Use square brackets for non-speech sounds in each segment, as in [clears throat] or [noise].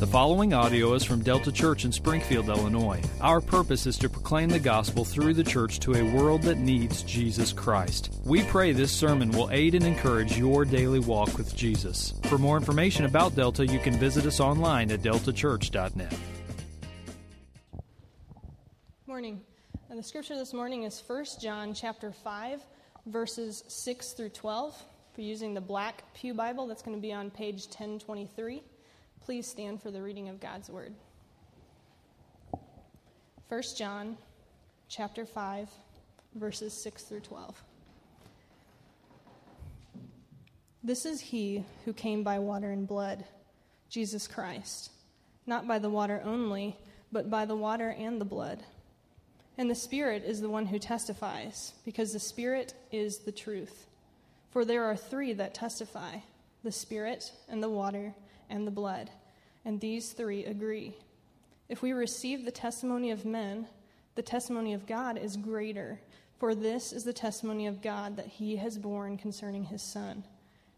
The following audio is from Delta Church in Springfield, Illinois. Our purpose is to proclaim the gospel through the church to a world that needs Jesus Christ. We pray this sermon will aid and encourage your daily walk with Jesus. For more information about Delta, you can visit us online at deltachurch.net. Morning. And the scripture this morning is 1 John chapter 5 verses 6 through 12. If you're using the black Pew Bible, that's going to be on page 1023. Please stand for the reading of God's word. 1 John chapter 5 verses 6 through 12. This is he who came by water and blood, Jesus Christ, not by the water only, but by the water and the blood. And the Spirit is the one who testifies, because the Spirit is the truth. For there are three that testify the Spirit, and the water, and the blood. And these three agree. If we receive the testimony of men, the testimony of God is greater. For this is the testimony of God that he has borne concerning his Son.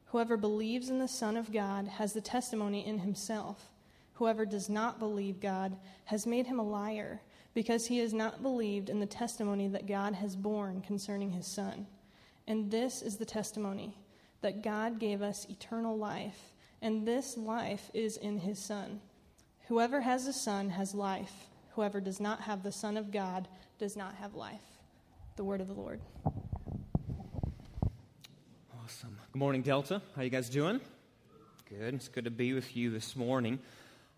Whoever believes in the Son of God has the testimony in himself. Whoever does not believe God has made him a liar, because he has not believed in the testimony that God has borne concerning his Son. And this is the testimony that God gave us eternal life, and this life is in his Son. Whoever has the Son has life. Whoever does not have the Son of God does not have life. The word of the Lord. Awesome. Good morning, Delta. How you guys doing? Good. It's good to be with you this morning.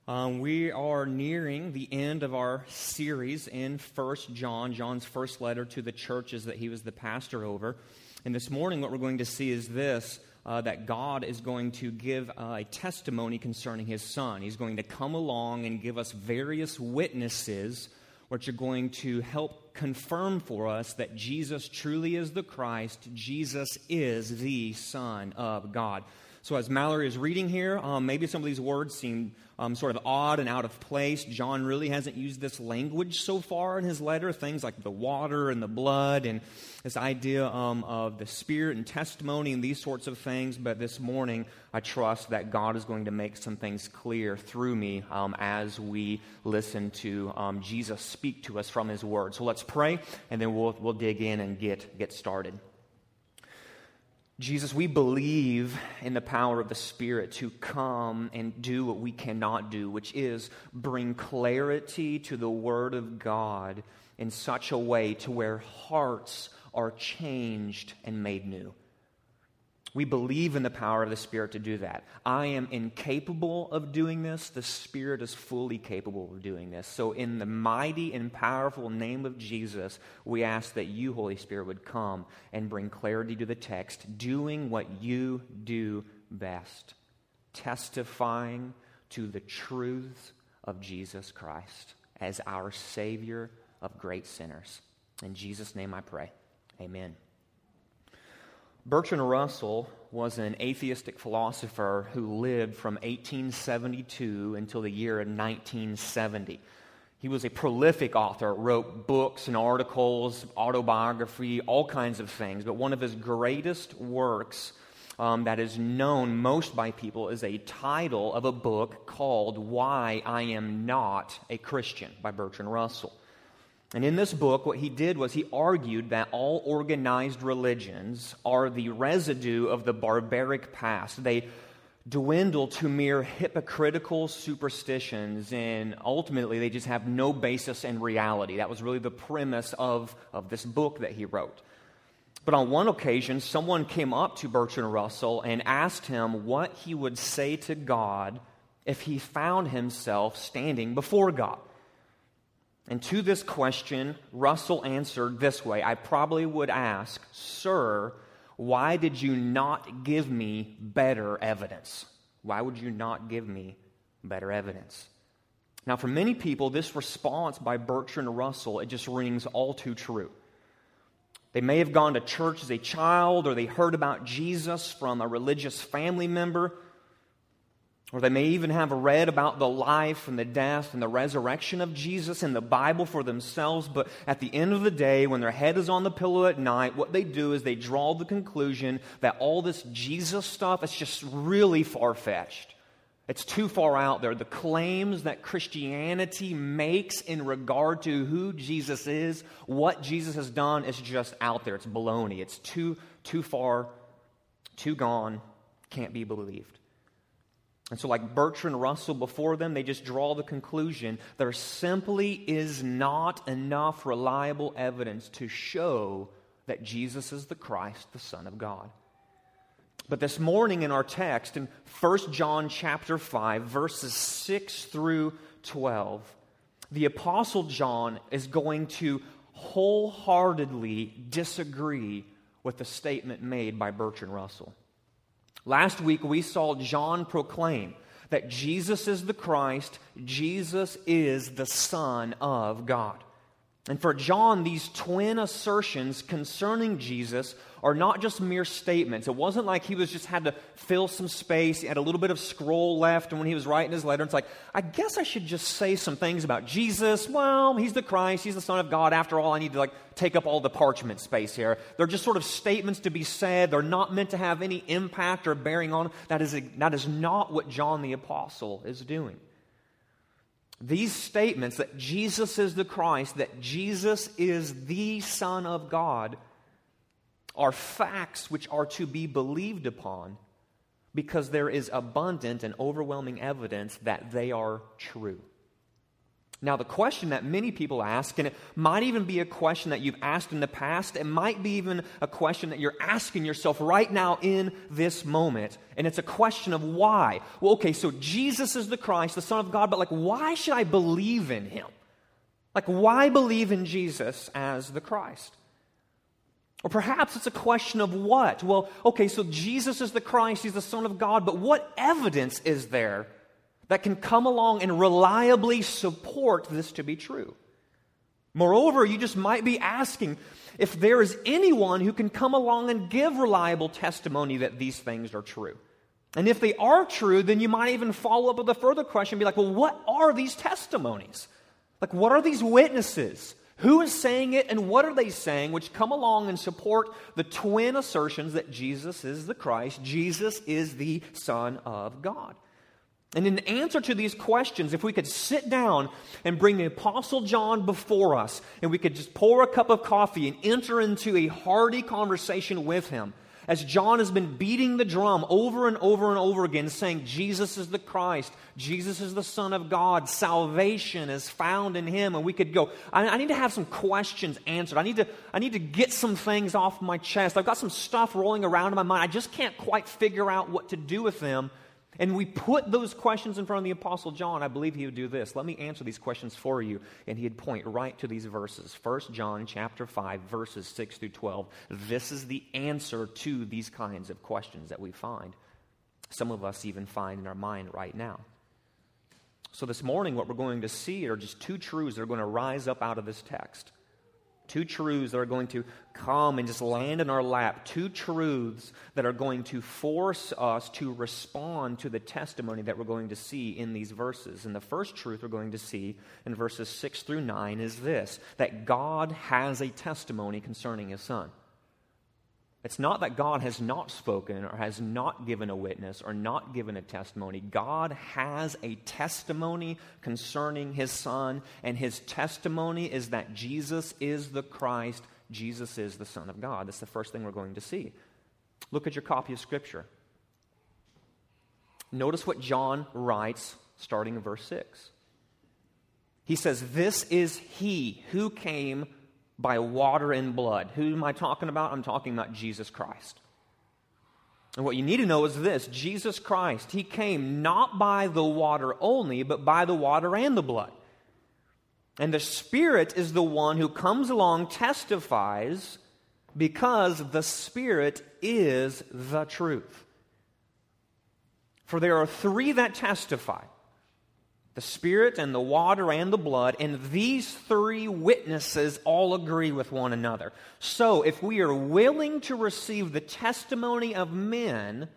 Um, we are nearing the end of our series in First John, John's first letter to the churches that he was the pastor over. And this morning, what we're going to see is this uh, that God is going to give uh, a testimony concerning his son. He's going to come along and give us various witnesses which are going to help confirm for us that Jesus truly is the Christ, Jesus is the Son of God. So, as Mallory is reading here, um, maybe some of these words seem um, sort of odd and out of place. John really hasn't used this language so far in his letter, things like the water and the blood and this idea um, of the spirit and testimony and these sorts of things. But this morning, I trust that God is going to make some things clear through me um, as we listen to um, Jesus speak to us from his word. So, let's pray, and then we'll, we'll dig in and get, get started. Jesus, we believe in the power of the Spirit to come and do what we cannot do, which is bring clarity to the Word of God in such a way to where hearts are changed and made new. We believe in the power of the Spirit to do that. I am incapable of doing this. The Spirit is fully capable of doing this. So, in the mighty and powerful name of Jesus, we ask that you, Holy Spirit, would come and bring clarity to the text, doing what you do best testifying to the truth of Jesus Christ as our Savior of great sinners. In Jesus' name I pray. Amen. Bertrand Russell was an atheistic philosopher who lived from 1872 until the year 1970. He was a prolific author, wrote books and articles, autobiography, all kinds of things. But one of his greatest works um, that is known most by people is a title of a book called Why I Am Not a Christian by Bertrand Russell. And in this book, what he did was he argued that all organized religions are the residue of the barbaric past. They dwindle to mere hypocritical superstitions, and ultimately they just have no basis in reality. That was really the premise of, of this book that he wrote. But on one occasion, someone came up to Bertrand Russell and asked him what he would say to God if he found himself standing before God. And to this question, Russell answered this way I probably would ask, Sir, why did you not give me better evidence? Why would you not give me better evidence? Now, for many people, this response by Bertrand Russell, it just rings all too true. They may have gone to church as a child, or they heard about Jesus from a religious family member, or they may even have read about the life and the death and the resurrection of Jesus in the Bible for themselves, but at the end of the day, when their head is on the pillow at night, what they do is they draw the conclusion that all this Jesus stuff is just really far fetched. It's too far out there. The claims that Christianity makes in regard to who Jesus is, what Jesus has done, is just out there. It's baloney. It's too, too far, too gone, can't be believed. And so, like Bertrand Russell before them, they just draw the conclusion there simply is not enough reliable evidence to show that Jesus is the Christ, the Son of God. But this morning in our text, in 1 John chapter 5, verses 6 through 12, the Apostle John is going to wholeheartedly disagree with the statement made by Bertrand Russell. Last week, we saw John proclaim that Jesus is the Christ, Jesus is the Son of God. And for John, these twin assertions concerning Jesus are not just mere statements. It wasn't like he was just had to fill some space. He had a little bit of scroll left, and when he was writing his letter, it's like, I guess I should just say some things about Jesus. Well, he's the Christ, he's the Son of God. After all, I need to like take up all the parchment space here. They're just sort of statements to be said. They're not meant to have any impact or bearing on. That is, that is not what John the Apostle is doing. These statements that Jesus is the Christ, that Jesus is the Son of God, are facts which are to be believed upon because there is abundant and overwhelming evidence that they are true. Now, the question that many people ask, and it might even be a question that you've asked in the past, it might be even a question that you're asking yourself right now in this moment, and it's a question of why. Well, okay, so Jesus is the Christ, the Son of God, but like, why should I believe in him? Like, why believe in Jesus as the Christ? Or perhaps it's a question of what? Well, okay, so Jesus is the Christ, he's the Son of God, but what evidence is there that can come along and reliably support this to be true. Moreover, you just might be asking if there is anyone who can come along and give reliable testimony that these things are true. And if they are true, then you might even follow up with a further question be like, well, what are these testimonies? Like, what are these witnesses? Who is saying it and what are they saying which come along and support the twin assertions that Jesus is the Christ, Jesus is the Son of God? And in answer to these questions, if we could sit down and bring the Apostle John before us, and we could just pour a cup of coffee and enter into a hearty conversation with him, as John has been beating the drum over and over and over again, saying, Jesus is the Christ, Jesus is the Son of God, salvation is found in him. And we could go, I, I, need to have some questions answered. I need, to, I need to get some things off my chest. I've got some stuff rolling around in my mind. I just can't quite figure out what to do with them and we put those questions in front of the Apostle John, I believe he would do this. Let me answer these questions for you. And he'd point right to these verses. 1 John chapter 5, verses 6 through 12. This is the answer to these kinds of questions that we find. Some of us even find in our mind right now. So this morning, what we're going to see are just two truths that are going to rise up out of this text. Two truths that are going to come and just land in our lap. Two truths that are going to force us to respond to the testimony that we're going to see in these verses. And the first truth we're going to see in verses 6 through 9 is this that God has a testimony concerning his son. It's not that God has not spoken or has not given a witness or not given a testimony. God has a testimony concerning his son, and his testimony is that Jesus is the Christ, Jesus is the Son of God. That's the first thing we're going to see. Look at your copy of Scripture. Notice what John writes starting in verse 6. He says, This is he who came by water and blood. Who am I talking about? I'm talking about Jesus Christ. And what you need to know is this Jesus Christ, he came not by the water only, but by the water and the blood. And the Spirit is the one who comes along, testifies, because the Spirit is the truth. For there are three that testify the Spirit and the water and the blood, and these three witnesses all agree with one another. So, if we are willing to receive the testimony of men,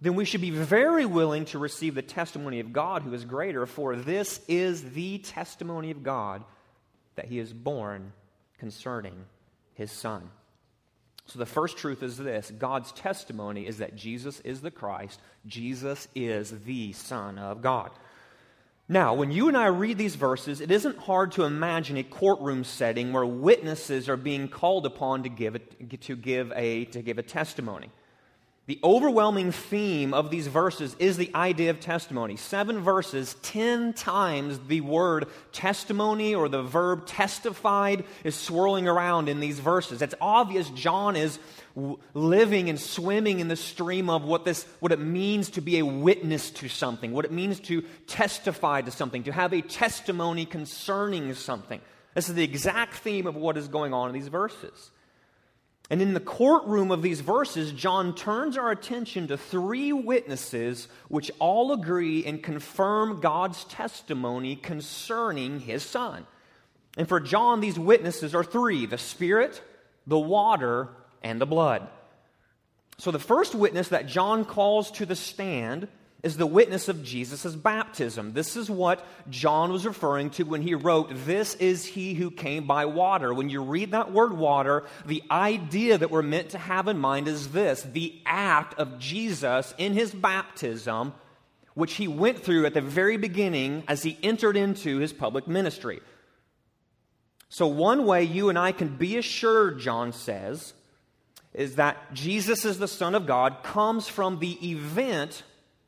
then we should be very willing to receive the testimony of God, who is greater, for this is the testimony of God that he is borne concerning his Son. So the first truth is this God's testimony is that Jesus is the Christ, Jesus is the Son of God. Now, when you and I read these verses, it isn't hard to imagine a courtroom setting where witnesses are being called upon to give a, to give a, to give a testimony. The overwhelming theme of these verses is the idea of testimony. Seven verses, ten times the word testimony or the verb testified is swirling around in these verses. It's obvious John is living and swimming in the stream of what, this, what it means to be a witness to something, what it means to testify to something, to have a testimony concerning something. This is the exact theme of what is going on in these verses. And in the courtroom of these verses, John turns our attention to three witnesses which all agree and confirm God's testimony concerning his son. And for John, these witnesses are three the Spirit, the water, and the blood. So the first witness that John calls to the stand is the witness of Jesus' baptism. This is what John was referring to when he wrote, This is he who came by water. When you read that word water, the idea that we're meant to have in mind is this the act of Jesus in his baptism, which he went through at the very beginning as he entered into his public ministry. So, one way you and I can be assured, John says, is that Jesus is the Son of God comes from the event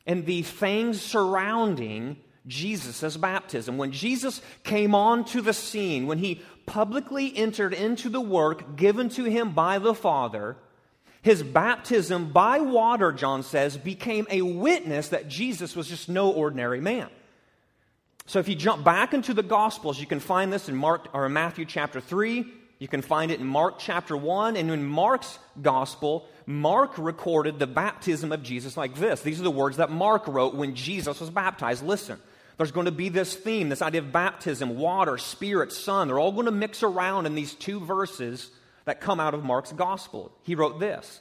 and the things surrounding Jesus' baptism. When Jesus came onto the scene, when he publicly entered into the work given to him by the Father, his baptism by water, John says, became a witness that Jesus was just no ordinary man. So if you jump back into the Gospels, you can find this in Mark or Matthew chapter 3, you can find it in Mark chapter 1, and in Mark's Gospel, Mark recorded the baptism of Jesus like this. These are the words that Mark wrote when Jesus was baptized. Listen, there's going to be this theme, this idea of baptism, water, spirit, son. They're all going to mix around in these two verses that come out of Mark's gospel. He wrote this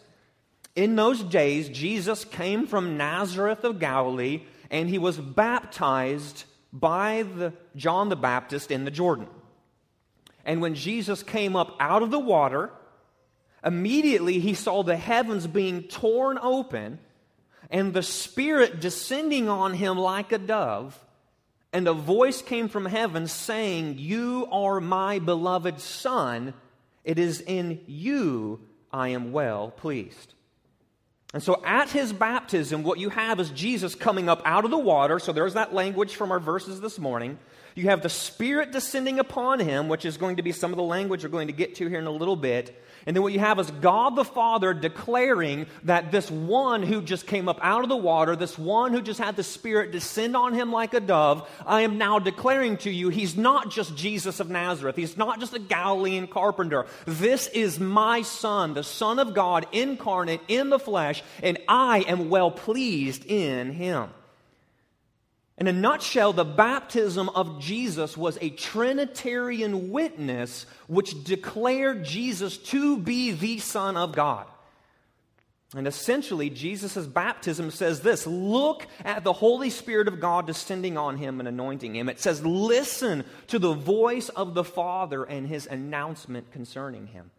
In those days, Jesus came from Nazareth of Galilee, and he was baptized by the, John the Baptist in the Jordan. And when Jesus came up out of the water, Immediately he saw the heavens being torn open and the Spirit descending on him like a dove. And a voice came from heaven saying, You are my beloved Son. It is in you I am well pleased. And so at his baptism, what you have is Jesus coming up out of the water. So there's that language from our verses this morning. You have the Spirit descending upon him, which is going to be some of the language we're going to get to here in a little bit. And then what you have is God the Father declaring that this one who just came up out of the water, this one who just had the Spirit descend on him like a dove, I am now declaring to you, he's not just Jesus of Nazareth. He's not just a Galilean carpenter. This is my Son, the Son of God incarnate in the flesh, and I am well pleased in him. In a nutshell, the baptism of Jesus was a Trinitarian witness which declared Jesus to be the Son of God. And essentially, Jesus' baptism says this Look at the Holy Spirit of God descending on him and anointing him. It says, Listen to the voice of the Father and his announcement concerning him.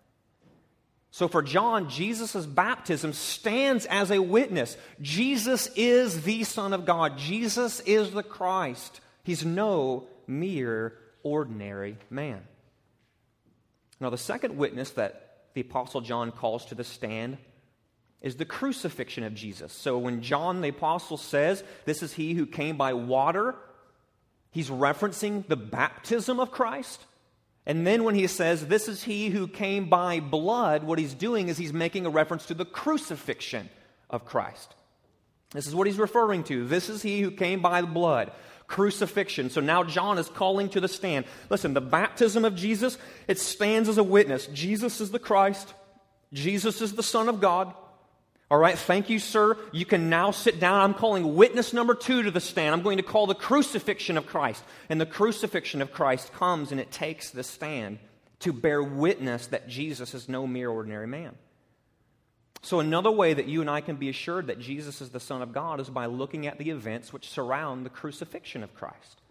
So for John, Jesus' baptism stands as a witness. Jesus is the Son of God, Jesus is the Christ. He's no mere ordinary man. Now, the second witness that the Apostle John calls to the stand is the crucifixion of Jesus. So when John the Apostle says, This is he who came by water, he's referencing the baptism of Christ. And then when he says, This is he who came by blood, what he's doing is he's making a reference to the crucifixion of Christ. This is what he's referring to. This is he who came by blood. Crucifixion. So now John is calling to the stand. Listen, the baptism of Jesus, it stands as a witness. Jesus is the Christ. Jesus is the Son of God. All right, thank you, sir. You can now sit down. I'm calling witness number two to the stand. I'm going to call the crucifixion of Christ. And the crucifixion of Christ comes and it takes the stand to bear witness that Jesus is no mere ordinary man. So, another way that you and I can be assured that Jesus is the Son of God is by looking at the events which surround the crucifixion of Christ.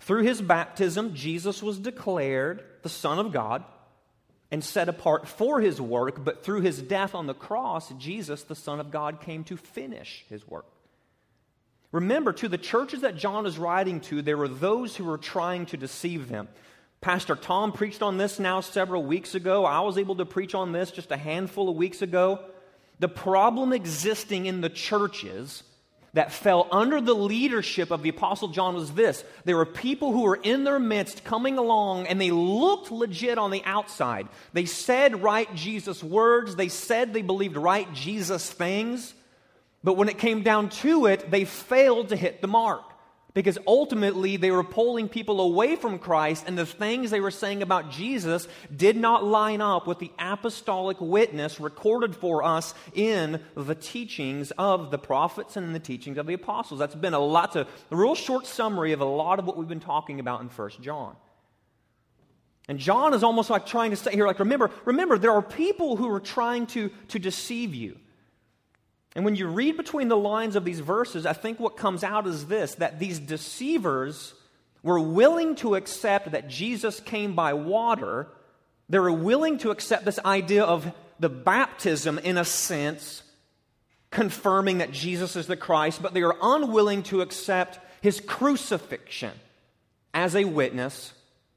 Through his baptism, Jesus was declared the Son of God. And set apart for his work, but through his death on the cross, Jesus, the Son of God, came to finish his work. Remember, to the churches that John is writing to, there were those who were trying to deceive them. Pastor Tom preached on this now several weeks ago. I was able to preach on this just a handful of weeks ago. The problem existing in the churches that fell under the leadership of the Apostle John was this. There were people who were in their midst coming along and they looked legit on the outside. They said right Jesus words, they said they believed right Jesus things, but when it came down to it, they failed to hit the mark because ultimately they were pulling people away from Christ, and the things they were saying about Jesus did not line up with the apostolic witness recorded for us in the teachings of the prophets and in the teachings of the apostles. That's been a lot of a real short summary of a lot of what we've been talking about in First John. And John is almost like trying to say here, like, remember, remember, there are people who are trying to, to deceive you. And when you read between the lines of these verses, I think what comes out is this that these deceivers were willing to accept that Jesus came by water. They were willing to accept this idea of the baptism, in a sense, confirming that Jesus is the Christ, but they are unwilling to accept his crucifixion as a witness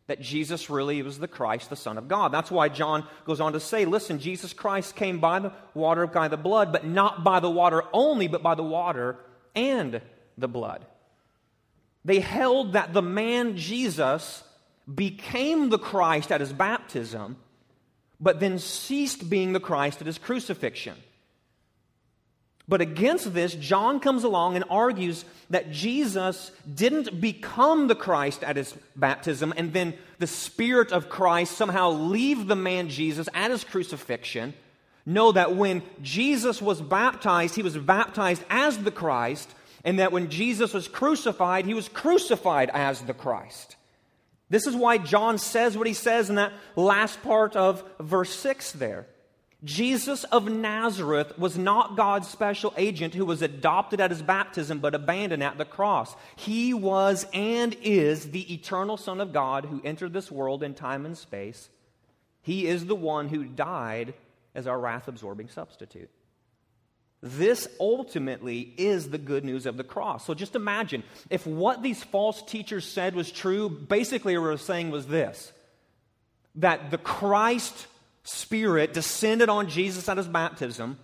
that Jesus really was the Christ, the Son of God. That's why John goes on to say, listen, Jesus Christ came by the water, by the blood, but not by the water only, but by the water and the blood. They held that the man Jesus became the Christ at his baptism, but then ceased being the Christ at his crucifixion. But against this, John comes along and argues that Jesus didn't become the Christ at his baptism and then the Spirit of Christ somehow leave the man Jesus at his crucifixion. Know that when Jesus was baptized, he was baptized as the Christ, and that when Jesus was crucified, he was crucified as the Christ. This is why John says what he says in that last part of verse 6 there. Jesus of Nazareth was not God's special agent who was adopted at his baptism but abandoned at the cross. He was and is the eternal Son of God who entered this world in time and space. He is the one who died as our wrath absorbing substitute. This ultimately is the good news of the cross. So just imagine if what these false teachers said was true, basically what they were saying was this that the Christ Spirit descended on Jesus at his baptism.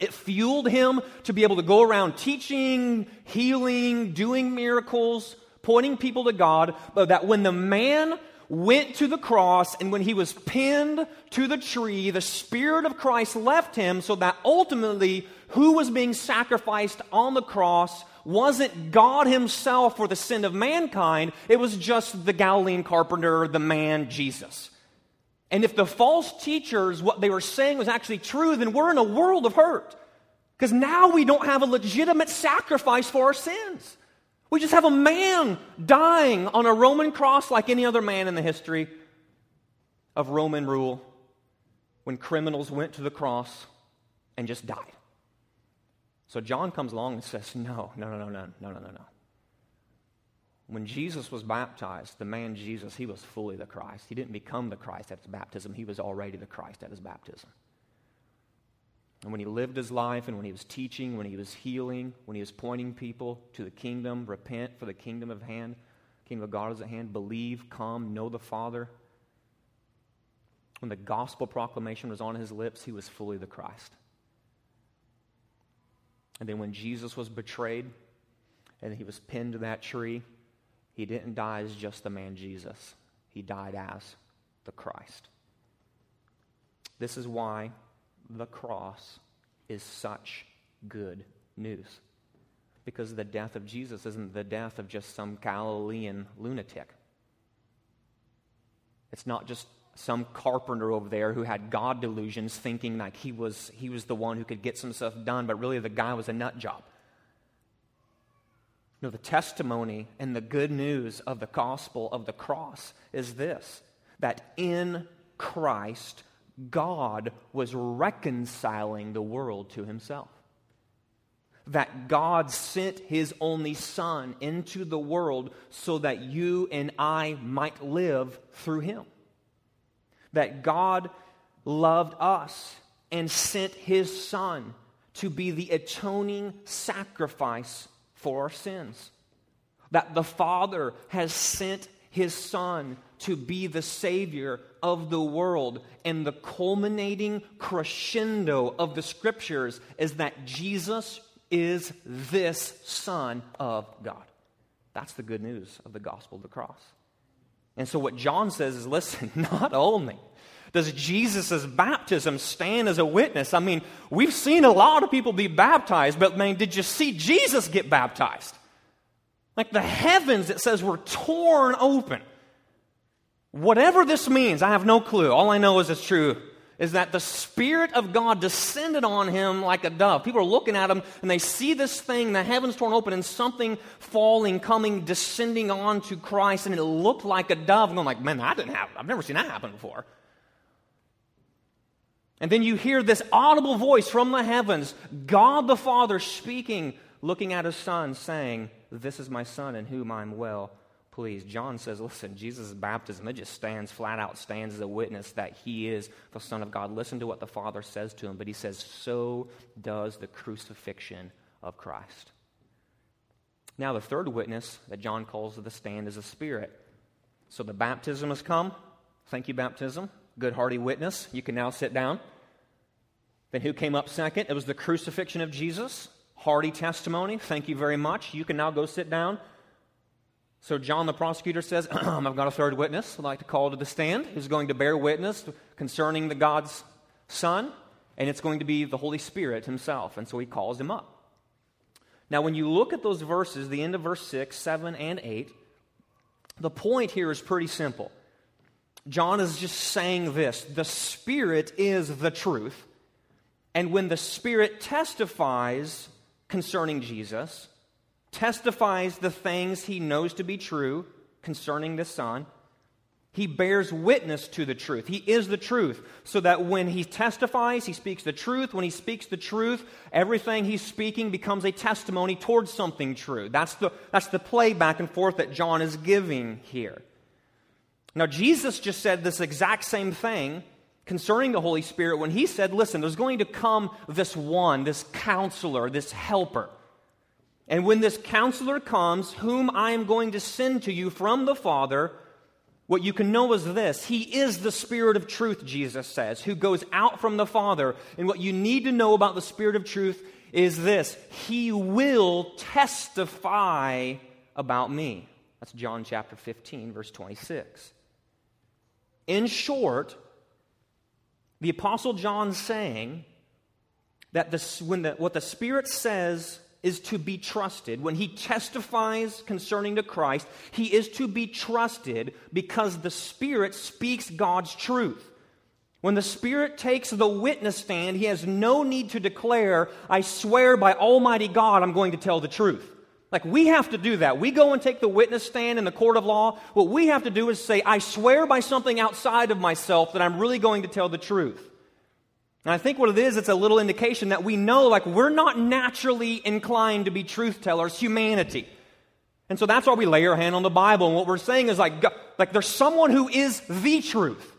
It fueled him to be able to go around teaching, healing, doing miracles, pointing people to God. But that when the man went to the cross and when he was pinned to the tree, the Spirit of Christ left him so that ultimately who was being sacrificed on the cross wasn't God Himself for the sin of mankind, it was just the Galilean carpenter, the man Jesus. And if the false teachers, what they were saying was actually true, then we're in a world of hurt. Because now we don't have a legitimate sacrifice for our sins. We just have a man dying on a Roman cross like any other man in the history of Roman rule when criminals went to the cross and just died. So John comes along and says, No, no, no, no, no, no, no, no. When Jesus was baptized, the man Jesus, he was fully the Christ. He didn't become the Christ at his baptism, he was already the Christ at his baptism. And when he lived his life and when he was teaching, when he was healing, when he was pointing people to the kingdom, repent for the kingdom of hand, kingdom of God is at hand, believe, come, know the Father. When the gospel proclamation was on his lips, he was fully the Christ. And then when Jesus was betrayed and he was pinned to that tree, he didn't die as just the man Jesus, he died as the Christ. This is why the cross is such good news. Because the death of Jesus isn't the death of just some Galilean lunatic. It's not just some carpenter over there who had God delusions thinking like he was, he was the one who could get some stuff done, but really the guy was a nut job. No, the testimony and the good news of the gospel of the cross is this that in Christ, God was reconciling the world to himself. That God sent his only Son into the world so that you and I might live through him. That God loved us and sent his Son to be the atoning sacrifice for our sins. That the Father has sent his Son to be the Savior of the world. And the culminating crescendo of the Scriptures is that Jesus is this Son of God. That's the good news of the gospel of the cross. And so, what John says is listen, [laughs] not only does Jesus' baptism stand as a witness? I mean, we've seen a lot of people be baptized, but man, did you see Jesus get baptized? Like the heavens, it says, were torn open. Whatever this means, I have no clue. All I know is it's true is that the Spirit of God descended on him like a dove. People are looking at him and they see this thing, the heavens torn open, and something falling, coming, descending onto Christ, and it looked like a dove. And I'm like, man, that didn't happen. I've never seen that happen before. And then you hear this audible voice from the heavens, God the Father speaking, looking at his son, saying, This is my son in whom I'm well pleased. John says, Listen, Jesus' baptism, it just stands, flat out stands as a witness that he is the Son of God. Listen to what the Father says to him, but he says, So does the crucifixion of Christ. Now, the third witness that John calls to the stand is the Spirit. So the baptism has come. Thank you, baptism good hearty witness. You can now sit down. Then who came up second? It was the crucifixion of Jesus. Hearty testimony. Thank you very much. You can now go sit down. So John the prosecutor says, [clears throat] I've got a third witness I'd like to call to the stand who's going to bear witness concerning the God's Son, and it's going to be the Holy Spirit himself. And so he calls him up. Now, when you look at those verses, the end of verse 6, 7, and 8, the point here is pretty simple. John is just saying this the Spirit is the truth. And when the Spirit testifies concerning Jesus, testifies the things he knows to be true concerning the Son, he bears witness to the truth. He is the truth. So that when he testifies, he speaks the truth. When he speaks the truth, everything he's speaking becomes a testimony towards something true. That's the, that's the play back and forth that John is giving here. Now, Jesus just said this exact same thing concerning the Holy Spirit when he said, Listen, there's going to come this one, this counselor, this helper. And when this counselor comes, whom I am going to send to you from the Father, what you can know is this He is the Spirit of truth, Jesus says, who goes out from the Father. And what you need to know about the Spirit of truth is this He will testify about me. That's John chapter 15, verse 26. In short, the Apostle John's saying that the, when the, what the Spirit says is to be trusted. When he testifies concerning to Christ, he is to be trusted because the Spirit speaks God's truth. When the Spirit takes the witness stand, he has no need to declare, I swear by Almighty God, I'm going to tell the truth. Like, we have to do that. We go and take the witness stand in the court of law. What we have to do is say, I swear by something outside of myself that I'm really going to tell the truth. And I think what it is, it's a little indication that we know, like, we're not naturally inclined to be truth tellers, humanity. And so that's why we lay our hand on the Bible. And what we're saying is, like, like there's someone who is the truth.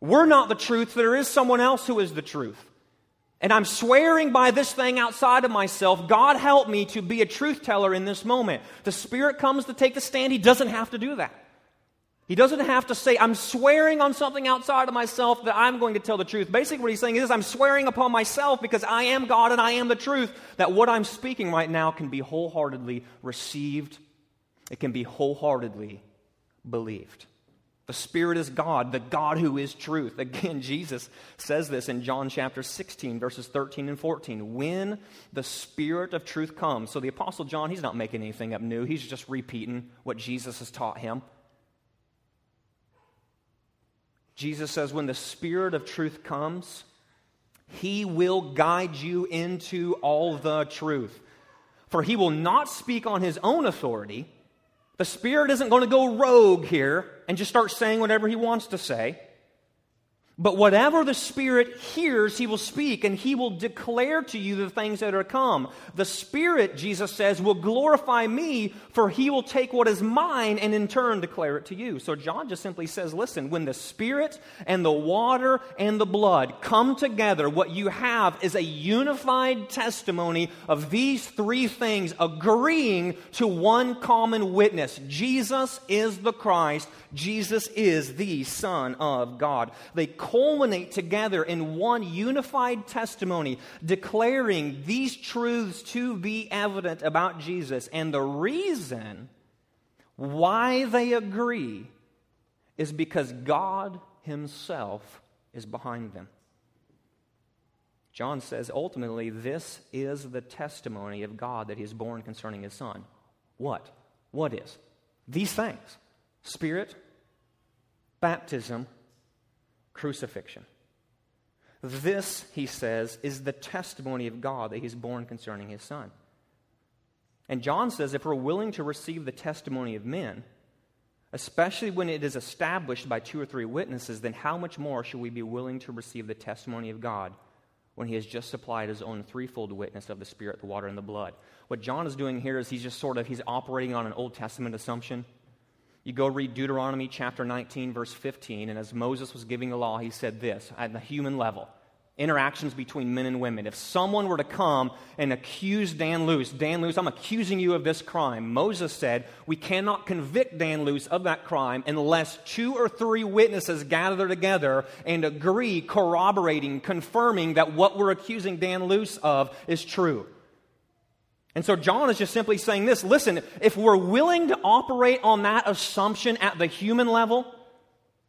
We're not the truth, there is someone else who is the truth and I'm swearing by this thing outside of myself, God help me to be a truth teller in this moment. The Spirit comes to take the stand, He doesn't have to do that. He doesn't have to say, I'm swearing on something outside of myself that I'm going to tell the truth. Basically, what he's saying is, I'm swearing upon myself because I am God and I am the truth, that what I'm speaking right now can be wholeheartedly received, it can be wholeheartedly believed. The Spirit is God, the God who is truth. Again, [laughs] Jesus says this in John chapter 16, verses 13 and 14. When the Spirit of truth comes. So the Apostle John, he's not making anything up new, he's just repeating what Jesus has taught him. Jesus says, when the Spirit of truth comes, he will guide you into all the truth. For he will not speak on his own authority the Spirit isn't going to go rogue here and just start saying whatever He wants to say. But whatever the Spirit hears, he will speak, and he will declare to you the things that are come. The Spirit, Jesus says, will glorify me, for he will take what is mine and in turn declare it to you. So John just simply says, listen, when the Spirit and the water and the blood come together, what you have is a unified testimony of these three things agreeing to one common witness Jesus is the Christ, Jesus is the Son of God. They culminate together in one unified testimony, declaring these truths to be evident about Jesus. And the reason why they agree is because God Himself is behind them. John says ultimately, this is the testimony of God that He is borne concerning His Son. What? What is? These things Spirit, baptism, crucifixion. This, he says, is the testimony of God that he's borne concerning his son. And John says if we're willing to receive the testimony of men, especially when it is established by two or three witnesses, then how much more should we be willing to receive the testimony of God when he has just supplied his own threefold witness of the Spirit, the water, and the blood? What John is doing here is he's just sort of he's operating on an Old Testament assumption. You go read Deuteronomy chapter 19, verse 15, and as Moses was giving the law, he said this at the human level interactions between men and women. If someone were to come and accuse Dan Luce, Dan Luce, I'm accusing you of this crime, Moses said, we cannot convict Dan Luce of that crime unless two or three witnesses gather together and agree, corroborating, confirming that what we're accusing Dan Luce of is true. And so John is just simply saying this listen, if we're willing to operate on that assumption at the human level,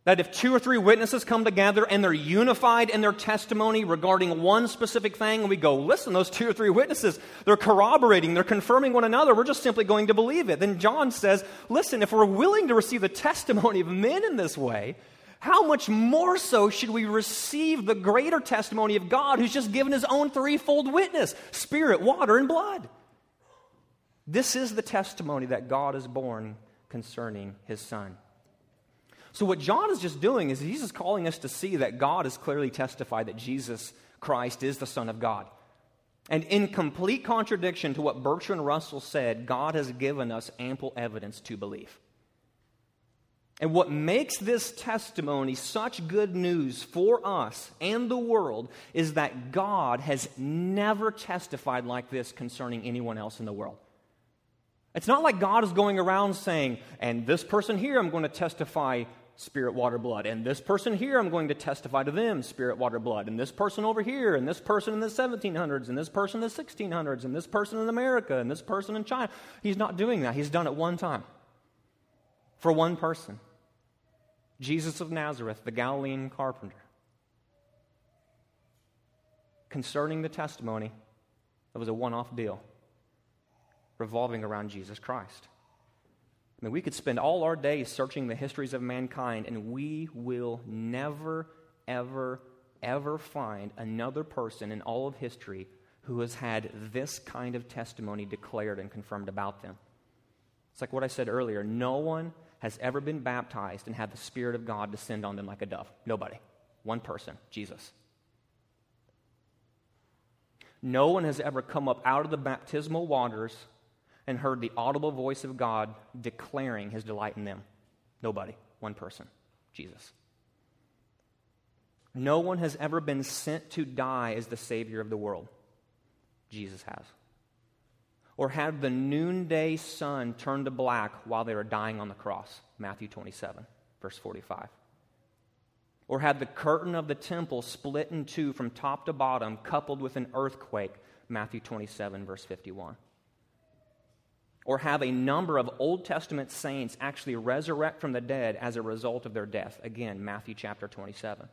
that if two or three witnesses come together and they're unified in their testimony regarding one specific thing, and we go, listen, those two or three witnesses, they're corroborating, they're confirming one another, we're just simply going to believe it. Then John says, listen, if we're willing to receive the testimony of men in this way, how much more so should we receive the greater testimony of God who's just given his own threefold witness spirit, water, and blood? This is the testimony that God is borne concerning his son. So, what John is just doing is he's just calling us to see that God has clearly testified that Jesus Christ is the Son of God. And in complete contradiction to what Bertrand Russell said, God has given us ample evidence to believe. And what makes this testimony such good news for us and the world is that God has never testified like this concerning anyone else in the world. It's not like God is going around saying, and this person here I'm going to testify spirit, water, blood. And this person here, I'm going to testify to them, spirit, water, blood. And this person over here, and this person in the 1700s, and this person in the 1600s, and this person in America, and this person in China. He's not doing that. He's done it one time for one person Jesus of Nazareth, the Galilean carpenter. Concerning the testimony, it was a one off deal revolving around Jesus Christ. I mean, we could spend all our days searching the histories of mankind, and we will never, ever, ever find another person in all of history who has had this kind of testimony declared and confirmed about them. It's like what I said earlier no one has ever been baptized and had the Spirit of God descend on them like a dove. Nobody. One person, Jesus. No one has ever come up out of the baptismal waters and heard the audible voice of God declaring his delight in them? Nobody. One person Jesus. No one has ever been sent to die as the Savior of the world. Jesus has. Or had the noonday sun turned to black while they were dying on the cross. Matthew 27, verse 45. Or had the curtain of the temple split in two from top to bottom, coupled with an earthquake. Matthew 27, verse 51 or have a number of Old Testament saints actually resurrect from the dead as a result of their death. Again, Matthew chapter 27.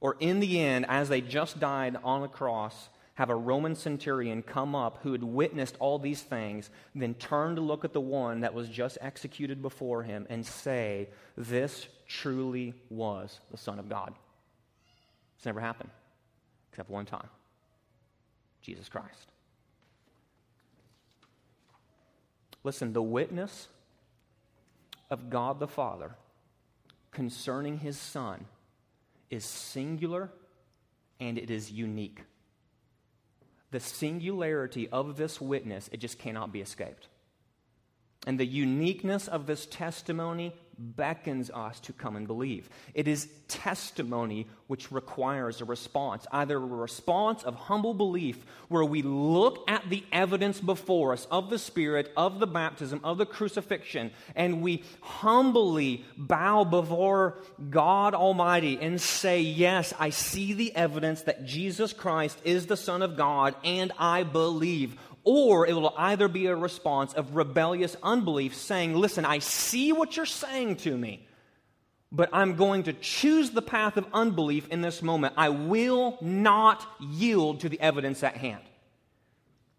Or in the end, as they just died on the cross, have a Roman centurion come up who had witnessed all these things, then turn to look at the one that was just executed before him and say, This truly was the Son of God. It's never happened, except one time Jesus Christ. Listen, the witness of God the Father concerning his Son is singular and it is unique. The singularity of this witness, it just cannot be escaped. And the uniqueness of this testimony beckons us to come and believe. It is testimony which requires a response, either a response of humble belief, where we look at the evidence before us of the Spirit, of the baptism, of the crucifixion, and we humbly bow before God Almighty and say, Yes, I see the evidence that Jesus Christ is the Son of God, and I believe or it will either be a response of rebellious unbelief saying, Listen, I see what you're saying to me, but I'm going to choose the path of unbelief in this moment. I will not yield to the evidence at hand.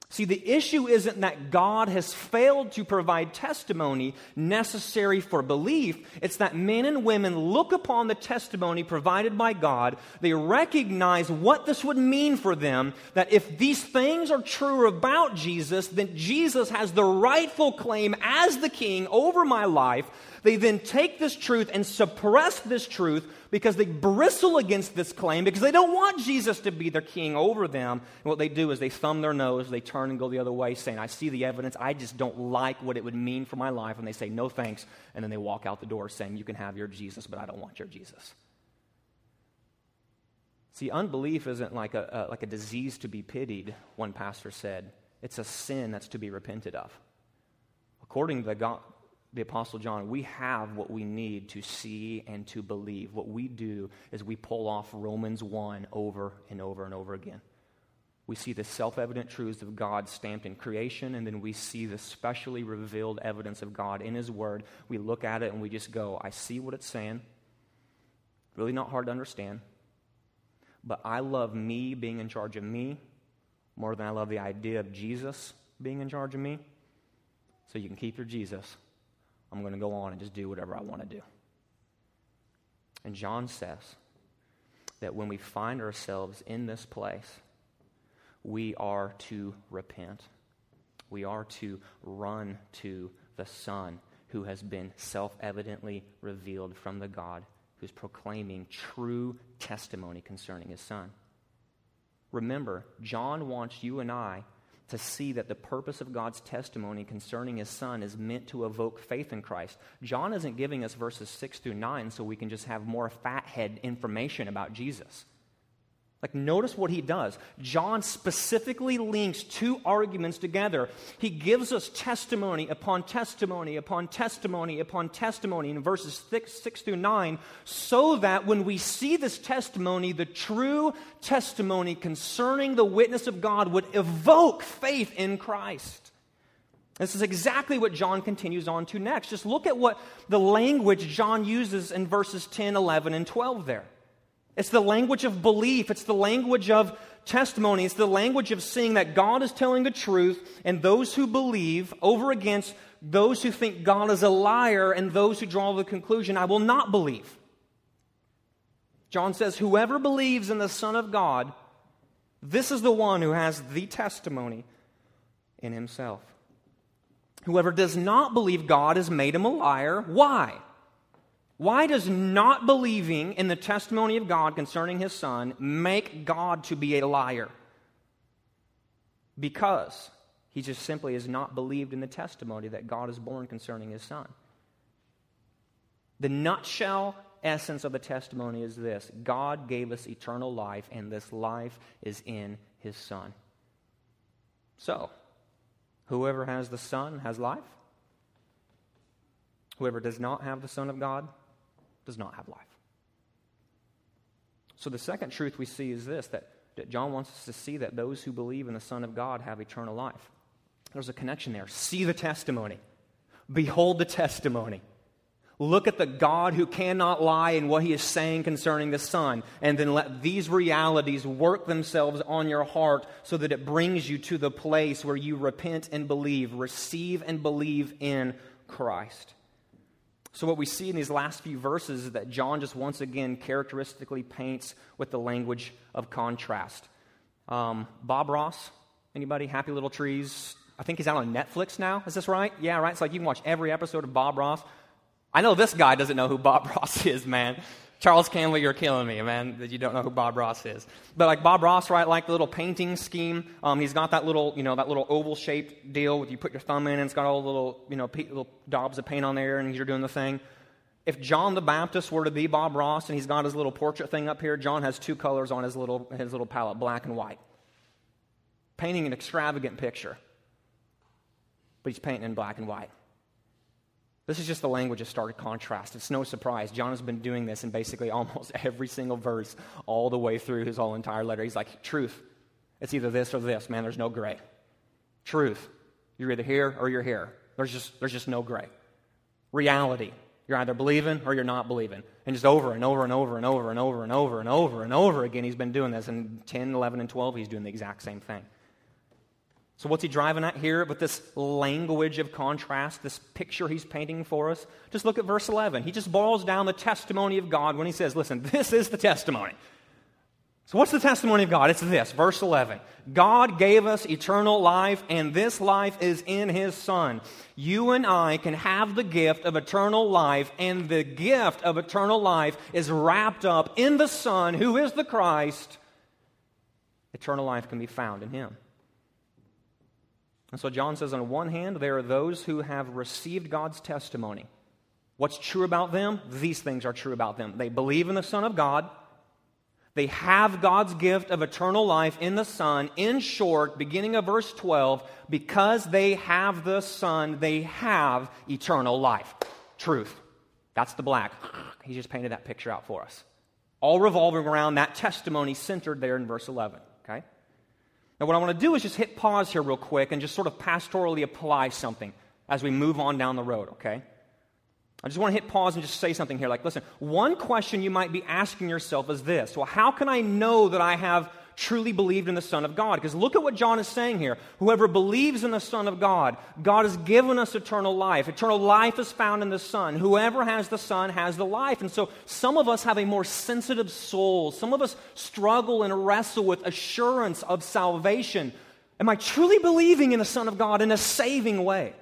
See, the issue isn't that God has failed to provide testimony necessary for belief. It's that men and women look upon the testimony provided by God. They recognize what this would mean for them, that if these things are true about Jesus, then Jesus has the rightful claim as the king over my life. They then take this truth and suppress this truth because they bristle against this claim because they don't want Jesus to be their king over them. And what they do is they thumb their nose, they turn and go the other way, saying, I see the evidence, I just don't like what it would mean for my life. And they say, No thanks. And then they walk out the door saying, You can have your Jesus, but I don't want your Jesus. See, unbelief isn't like a, a like a disease to be pitied, one pastor said. It's a sin that's to be repented of. According to the God, the Apostle John, we have what we need to see and to believe. What we do is we pull off Romans 1 over and over and over again. We see the self evident truths of God stamped in creation, and then we see the specially revealed evidence of God in His Word. We look at it and we just go, I see what it's saying. Really not hard to understand. But I love me being in charge of me more than I love the idea of Jesus being in charge of me. So you can keep your Jesus I'm going to go on and just do whatever I want to do. And John says that when we find ourselves in this place, we are to repent. We are to run to the Son who has been self evidently revealed from the God who's proclaiming true testimony concerning his Son. Remember, John wants you and I to see that the purpose of God's testimony concerning his son is meant to evoke faith in Christ. John isn't giving us verses 6 through 9 so we can just have more fathead information about Jesus. Like, notice what he does. John specifically links two arguments together. He gives us testimony upon testimony upon testimony upon testimony in verses six, 6 through 9, so that when we see this testimony, the true testimony concerning the witness of God would evoke faith in Christ. This is exactly what John continues on to next. Just look at what the language John uses in verses 10, 11, and 12 there. It's the language of belief. It's the language of testimony. It's the language of seeing that God is telling the truth and those who believe over against those who think God is a liar and those who draw the conclusion, I will not believe. John says, Whoever believes in the Son of God, this is the one who has the testimony in himself. Whoever does not believe God has made him a liar. Why? Why does not believing in the testimony of God concerning his son make God to be a liar? Because he just simply has not believed in the testimony that God is borne concerning his son. The nutshell essence of the testimony is this God gave us eternal life, and this life is in his son. So, whoever has the son has life. Whoever does not have the Son of God does not have life. So the second truth we see is this that, that John wants us to see that those who believe in the Son of God have eternal life. There's a connection there. See the testimony, behold the testimony. Look at the God who cannot lie and what he is saying concerning the Son, and then let these realities work themselves on your heart so that it brings you to the place where you repent and believe, receive and believe in Christ. So, what we see in these last few verses is that John just once again characteristically paints with the language of contrast. Um, Bob Ross, anybody? Happy Little Trees. I think he's out on Netflix now. Is this right? Yeah, right. It's like you can watch every episode of Bob Ross. I know this guy doesn't know who Bob [laughs] Ross is, man. Charles Campbell, you're killing me, man, that you don't know who Bob Ross is. But like Bob Ross, right, like the little painting scheme, um, he's got that little, you know, that little oval shaped deal with you put your thumb in and it's got all the little, you know, little daubs of paint on there and you're doing the thing. If John the Baptist were to be Bob Ross and he's got his little portrait thing up here, John has two colors on his little, his little palette, black and white. Painting an extravagant picture. But he's painting in black and white. This is just the language of stark contrast. It's no surprise. John has been doing this in basically [laughs] almost every single verse all the way through his whole entire letter. He's like, truth. It's either this or this, man. There's no gray. Truth. You're either here or you're here. There's just, there's just no gray. Reality. You're either believing or you're not believing. And just over and over and over and over and over and over and over and over again, he's been doing this. And 10, 11, and 12, he's doing the exact same thing. So, what's he driving at here with this language of contrast, this picture he's painting for us? Just look at verse 11. He just boils down the testimony of God when he says, Listen, this is the testimony. So, what's the testimony of God? It's this, verse 11. God gave us eternal life, and this life is in his Son. You and I can have the gift of eternal life, and the gift of eternal life is wrapped up in the Son, who is the Christ. Eternal life can be found in him. And so John says, on one hand, there are those who have received God's testimony. What's true about them? These things are true about them. They believe in the Son of God. They have God's gift of eternal life in the Son. In short, beginning of verse 12, because they have the Son, they have eternal life. Truth. That's the black. He just painted that picture out for us. All revolving around that testimony centered there in verse 11. Now, what I want to do is just hit pause here real quick and just sort of pastorally apply something as we move on down the road, okay? I just want to hit pause and just say something here. Like, listen, one question you might be asking yourself is this Well, how can I know that I have truly believed in the Son of God. Because look at what John is saying here. Whoever believes in the Son of God, God has given us eternal life. Eternal life is found in the Son. Whoever has the Son has the life. And so some of us have a more sensitive soul. Some of us struggle and wrestle with assurance of salvation. Am I truly believing in the Son of God in a saving way?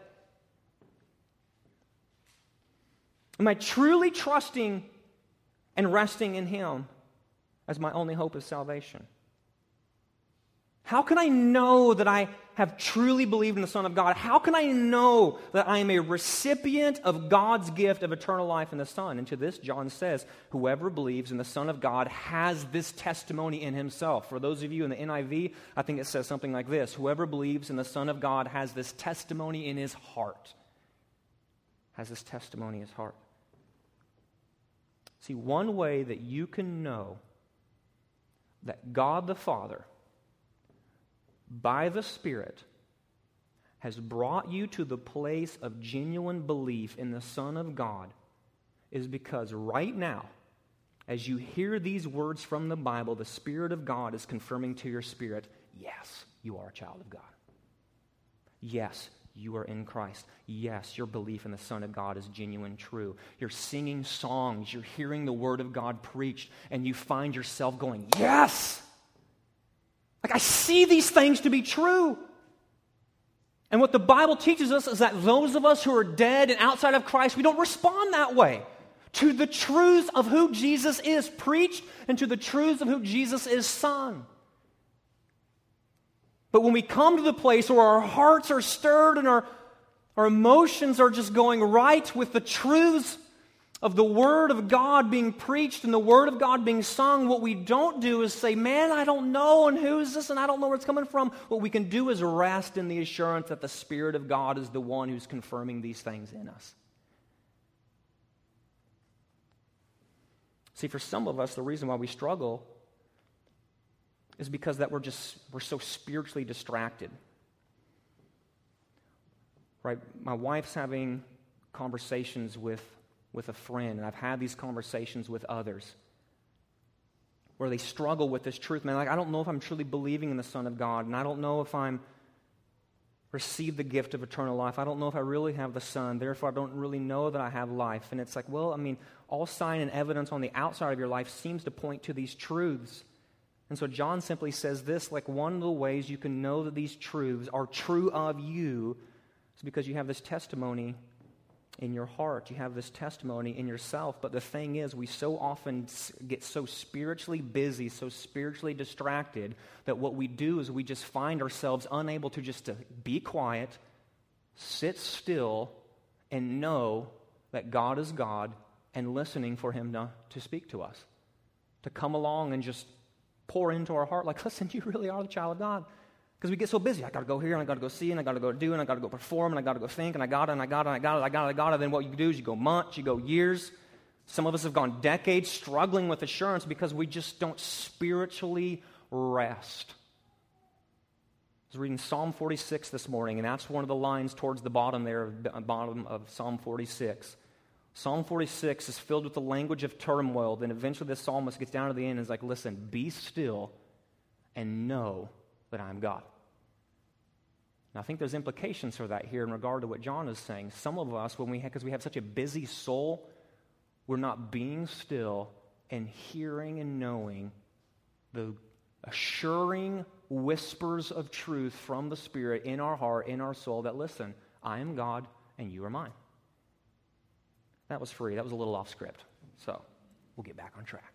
Am I truly trusting and resting in Him as my only hope of salvation? How can I know that I have truly believed in the Son of God? How can I know that I am a recipient of God's gift of eternal life in the Son? And to this, John says, whoever believes in the Son of God has this testimony in himself. For those of you in the NIV, I think it says something like this Whoever believes in the Son of God has this testimony in his heart. Has this testimony in his heart. See, one way that you can know that God the Father by the Spirit has brought you to the place of genuine belief in the Son of God is because right now, as you hear these words from the Bible, the Spirit of God is confirming to your spirit, yes, you are a child of God. Yes, you are in Christ. Yes, your belief in the Son of God is genuine, true. You're singing songs, you're hearing the Word of God preached, and you find yourself going, Yes! Like, I see these things to be true. And what the Bible teaches us is that those of us who are dead and outside of Christ, we don't respond that way to the truths of who Jesus is preached and to the truths of who Jesus is sung. But when we come to the place where our hearts are stirred and our, our emotions are just going right with the truths of the Word of God being preached and the Word of God being sung, what we don't do is say, Man, I don't know, and who's this, and I don't know where it's coming from. What we can do is rest in the assurance that the Spirit of God is the one who's confirming these things in us. See, for some of us, the reason why we struggle is because that we're just we're so spiritually distracted. Right? My wife's having conversations with with a friend, and I've had these conversations with others where they struggle with this truth. Man, like, I don't know if I'm truly believing in the Son of God, and I don't know if I'm received the gift of eternal life. I don't know if I really have the Son. Therefore, I don't really know that I have life. And it's like, well, I mean, all sign and evidence on the outside of your life seems to point to these truths. And so John simply says this like one of the ways you can know that these truths are true of you is because you have this testimony in your heart. You have this testimony in yourself. But the thing is, we so often get so spiritually busy, so spiritually distracted, that what we do is we just find ourselves unable to just to be quiet, sit still, and know that God is God and listening for Him to, to speak to us. To come along and just pour into our heart, like, [laughs] listen, you really are the child of God. Because we get so busy. I got to go here, and I got to go see, and I got to go do, and I got to go perform, and I got to go think, and I got it, and I got it, and I got it, I got it, I got it. Then what you do is you go months, you go years. Some of us have gone decades struggling with assurance because we just don't spiritually rest. I was reading Psalm 46 this morning, and that's one of the lines towards the bottom there, bottom of Psalm 46. Psalm 46 is filled with the language of turmoil. Then eventually the psalmist gets down to the end and is like, listen, be still and know that I'm God. Now, I think there's implications for that here in regard to what John is saying. Some of us, when we because we have such a busy soul, we're not being still and hearing and knowing the assuring whispers of truth from the Spirit in our heart, in our soul, that listen, I am God and you are mine. That was free. That was a little off script. So we'll get back on track.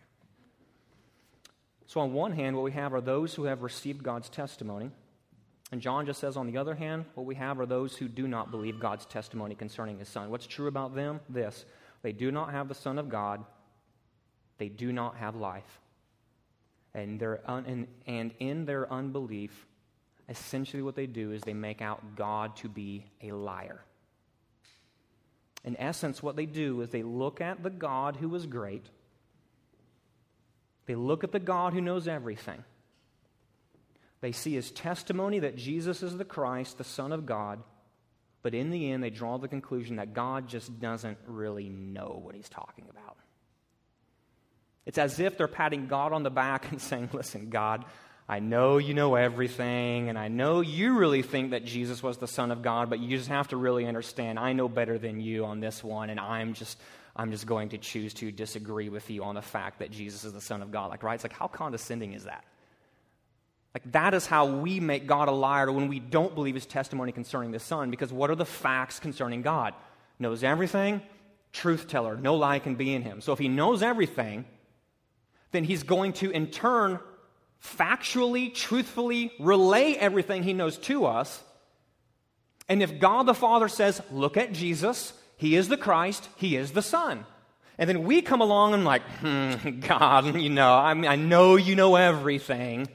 So, on one hand, what we have are those who have received God's testimony. And John just says, on the other hand, what we have are those who do not believe God's testimony concerning his son. What's true about them? This they do not have the Son of God, they do not have life. And, un- and, and in their unbelief, essentially what they do is they make out God to be a liar. In essence, what they do is they look at the God who is great, they look at the God who knows everything. They see his testimony that Jesus is the Christ, the Son of God, but in the end, they draw the conclusion that God just doesn't really know what he's talking about. It's as if they're patting God on the back [laughs] and saying, Listen, God, I know you know everything, and I know you really think that Jesus was the Son of God, but you just have to really understand I know better than you on this one, and I'm just. I'm just going to choose to disagree with you on the fact that Jesus is the Son of God. Like, right? It's like, how condescending is that? Like, that is how we make God a liar when we don't believe his testimony concerning the Son, because what are the facts concerning God? Knows everything, truth teller, no lie can be in him. So if he knows everything, then he's going to in turn factually, truthfully relay everything he knows to us. And if God the Father says, Look at Jesus, he is the Christ, he is the Son. And then we come along and, like, hmm, [laughs] God, you know, I, mean, I know you know everything.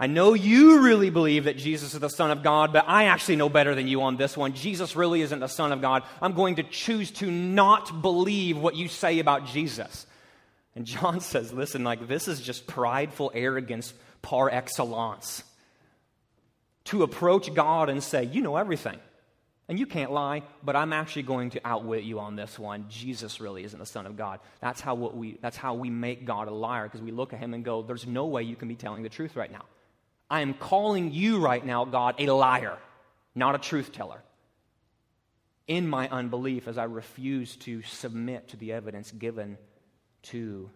I know you really believe that Jesus is the Son of God, but I actually know better than you on this one. Jesus really isn't the Son of God. I'm going to choose to not believe what you say about Jesus. And John [laughs] says, listen, like this is just prideful arrogance par excellence. To approach God and say, you know everything. And you can't lie, but I'm actually going to outwit you on this one. Jesus really isn't the Son of God. That's how, we, that's how we make God a liar, because we look at him and go, There's no way you can be telling the truth right now. I am calling you right now, God, a liar, not a truth teller. In my unbelief, as I refuse to submit to the evidence given to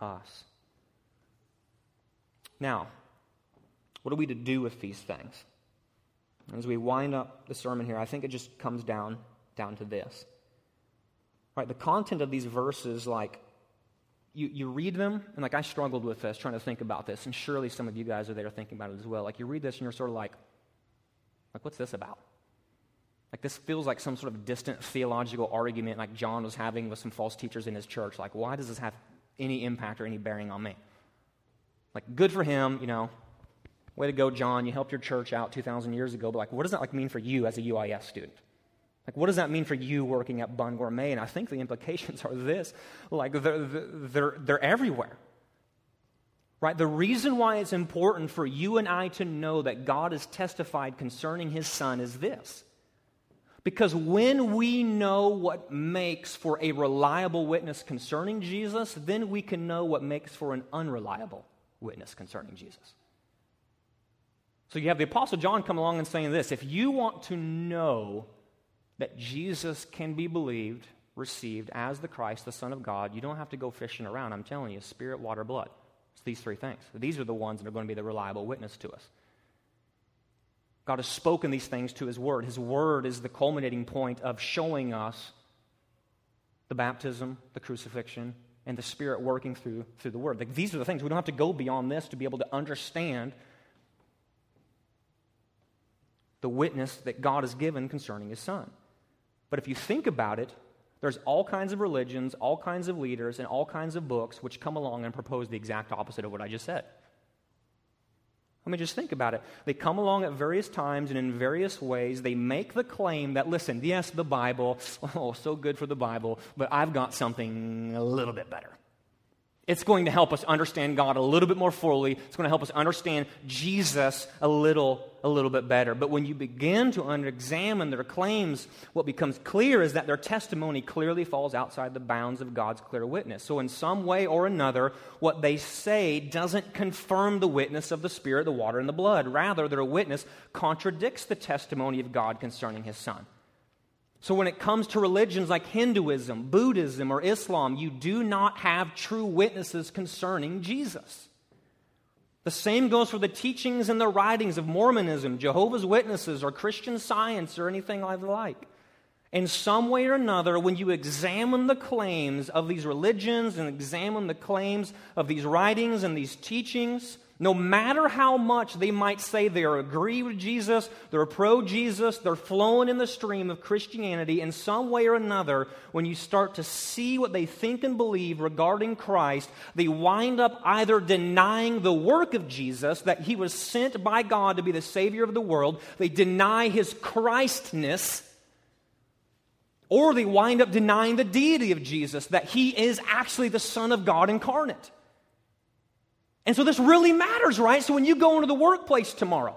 us. Now, what are we to do with these things? As we wind up the sermon here, I think it just comes down, down to this. Right, the content of these verses, like, you, you read them, and like I struggled with this, trying to think about this, and surely some of you guys are there thinking about it as well. Like, you read this and you're sort of like, like, what's this about? Like, this feels like some sort of distant theological argument like John was having with some false teachers in his church. Like, why does this have any impact or any bearing on me? Like, good for him, you know. Way to go, John. You helped your church out 2,000 years ago. But, like, what does that like mean for you as a UIS student? Like, what does that mean for you working at Bun Gourmet? And I think the implications [laughs] are this like, they're, they're, they're everywhere. Right? The reason why it's important for you and I to know that God has testified concerning his son is this because when we know what makes for a reliable witness concerning Jesus, then we can know what makes for an unreliable witness concerning Jesus. So you have the Apostle John come along and saying this if you want to know that Jesus can be believed, received as the Christ, the Son of God, you don't have to go fishing around. I'm telling you, spirit, water, blood. It's these three things. These are the ones that are going to be the reliable witness to us. God has spoken these things to His Word. His Word is the culminating point of showing us the baptism, the crucifixion, and the Spirit working through, through the Word. Like, these are the things. We don't have to go beyond this to be able to understand the witness that God has given concerning His Son. But if you think about it, there's all kinds of religions, all kinds of leaders, and all kinds of books which come along and propose the exact opposite of what I just said. Let me just think about it. They come along at various times and in various ways. They make the claim that, listen, yes, the Bible, [laughs] oh, so good for the Bible, but I've got something a little bit better. It's going to help us understand God a little bit more fully. It's going to help us understand Jesus a little, a little bit better. But when you begin to examine their claims, what becomes clear is that their testimony clearly falls outside the bounds of God's clear witness. So, in some way or another, what they say doesn't confirm the witness of the Spirit, the water, and the blood. Rather, their witness contradicts the testimony of God concerning His Son. So, when it comes to religions like Hinduism, Buddhism, or Islam, you do not have true witnesses concerning Jesus. The same goes for the teachings and the writings of Mormonism, Jehovah's Witnesses, or Christian science, or anything like that. In some way or another, when you examine the claims of these religions and examine the claims of these writings and these teachings, no matter how much they might say they are agree with Jesus, they're pro Jesus, they're flowing in the stream of Christianity in some way or another, when you start to see what they think and believe regarding Christ, they wind up either denying the work of Jesus, that he was sent by God to be the Savior of the world, they deny his Christness. Or they wind up denying the deity of Jesus, that he is actually the Son of God incarnate. And so this really matters, right? So when you go into the workplace tomorrow,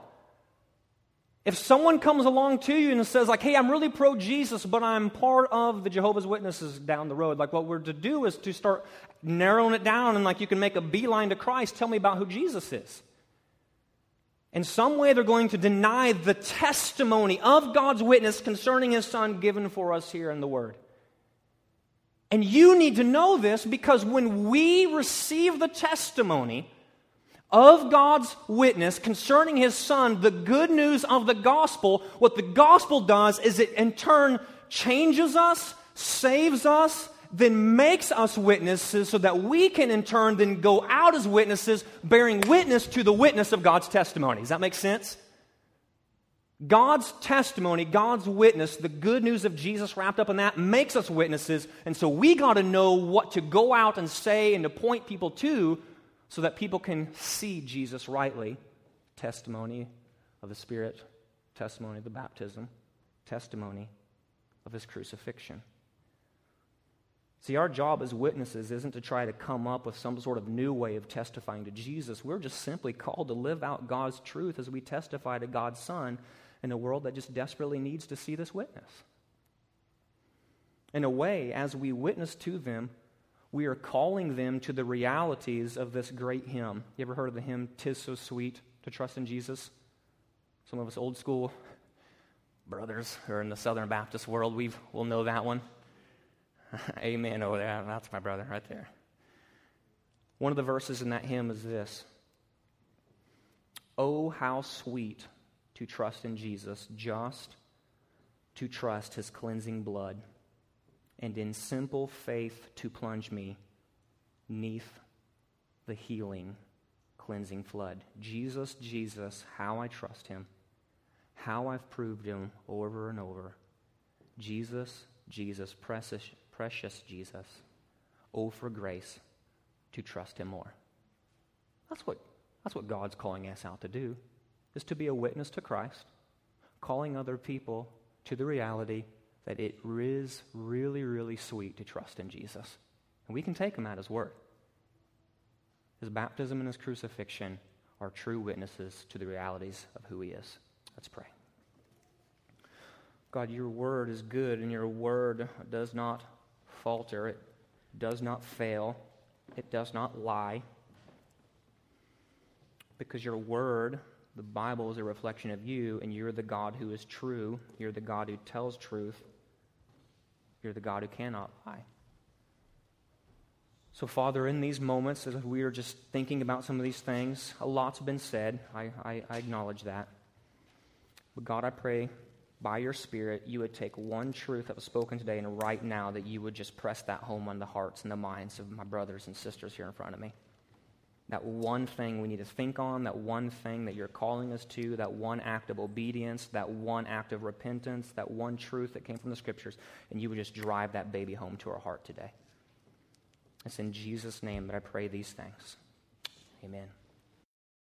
if someone comes along to you and says, like, hey, I'm really pro Jesus, but I'm part of the Jehovah's Witnesses down the road, like, what we're to do is to start narrowing it down and, like, you can make a beeline to Christ. Tell me about who Jesus is. In some way, they're going to deny the testimony of God's witness concerning his son given for us here in the Word. And you need to know this because when we receive the testimony of God's witness concerning his son, the good news of the gospel, what the gospel does is it in turn changes us, saves us, then makes us witnesses so that we can in turn then go out as witnesses bearing witness to the witness of God's testimony. Does that make sense? God's testimony, God's witness, the good news of Jesus wrapped up in that makes us witnesses. And so we got to know what to go out and say and to point people to so that people can see Jesus rightly. Testimony of the Spirit, testimony of the baptism, testimony of his crucifixion. See, our job as witnesses isn't to try to come up with some sort of new way of testifying to Jesus. We're just simply called to live out God's truth as we testify to God's Son in a world that just desperately needs to see this witness. In a way, as we witness to them, we are calling them to the realities of this great hymn. You ever heard of the hymn, Tis So Sweet to Trust in Jesus? Some of us old school brothers who are in the Southern Baptist world, we will know that one. [laughs] Amen over there. That's my brother right there. One of the verses in that hymn is this Oh, how sweet to trust in Jesus, just to trust his cleansing blood, and in simple faith to plunge me neath the healing, cleansing flood. Jesus, Jesus, how I trust him, how I've proved him over and over. Jesus, Jesus, precious, precious Jesus, oh, for grace to trust him more. That's what, that's what God's calling us out to do is to be a witness to Christ, calling other people to the reality that it is really, really sweet to trust in Jesus. And we can take him at his word. His baptism and his crucifixion are true witnesses to the realities of who he is. Let's pray. God, your word is good, and your word does not falter, it does not fail, it does not lie. Because your word the Bible is a reflection of you, and you're the God who is true. You're the God who tells truth. You're the God who cannot lie. So, Father, in these moments, as we are just thinking about some of these things, a lot's been said. I, I, I acknowledge that. But God, I pray by your Spirit, you would take one truth that was spoken today and right now that you would just press that home on the hearts and the minds of my brothers and sisters here in front of me. That one thing we need to think on, that one thing that you're calling us to, that one act of obedience, that one act of repentance, that one truth that came from the scriptures, and you would just drive that baby home to our heart today. It's in Jesus' name that I pray these things. Amen.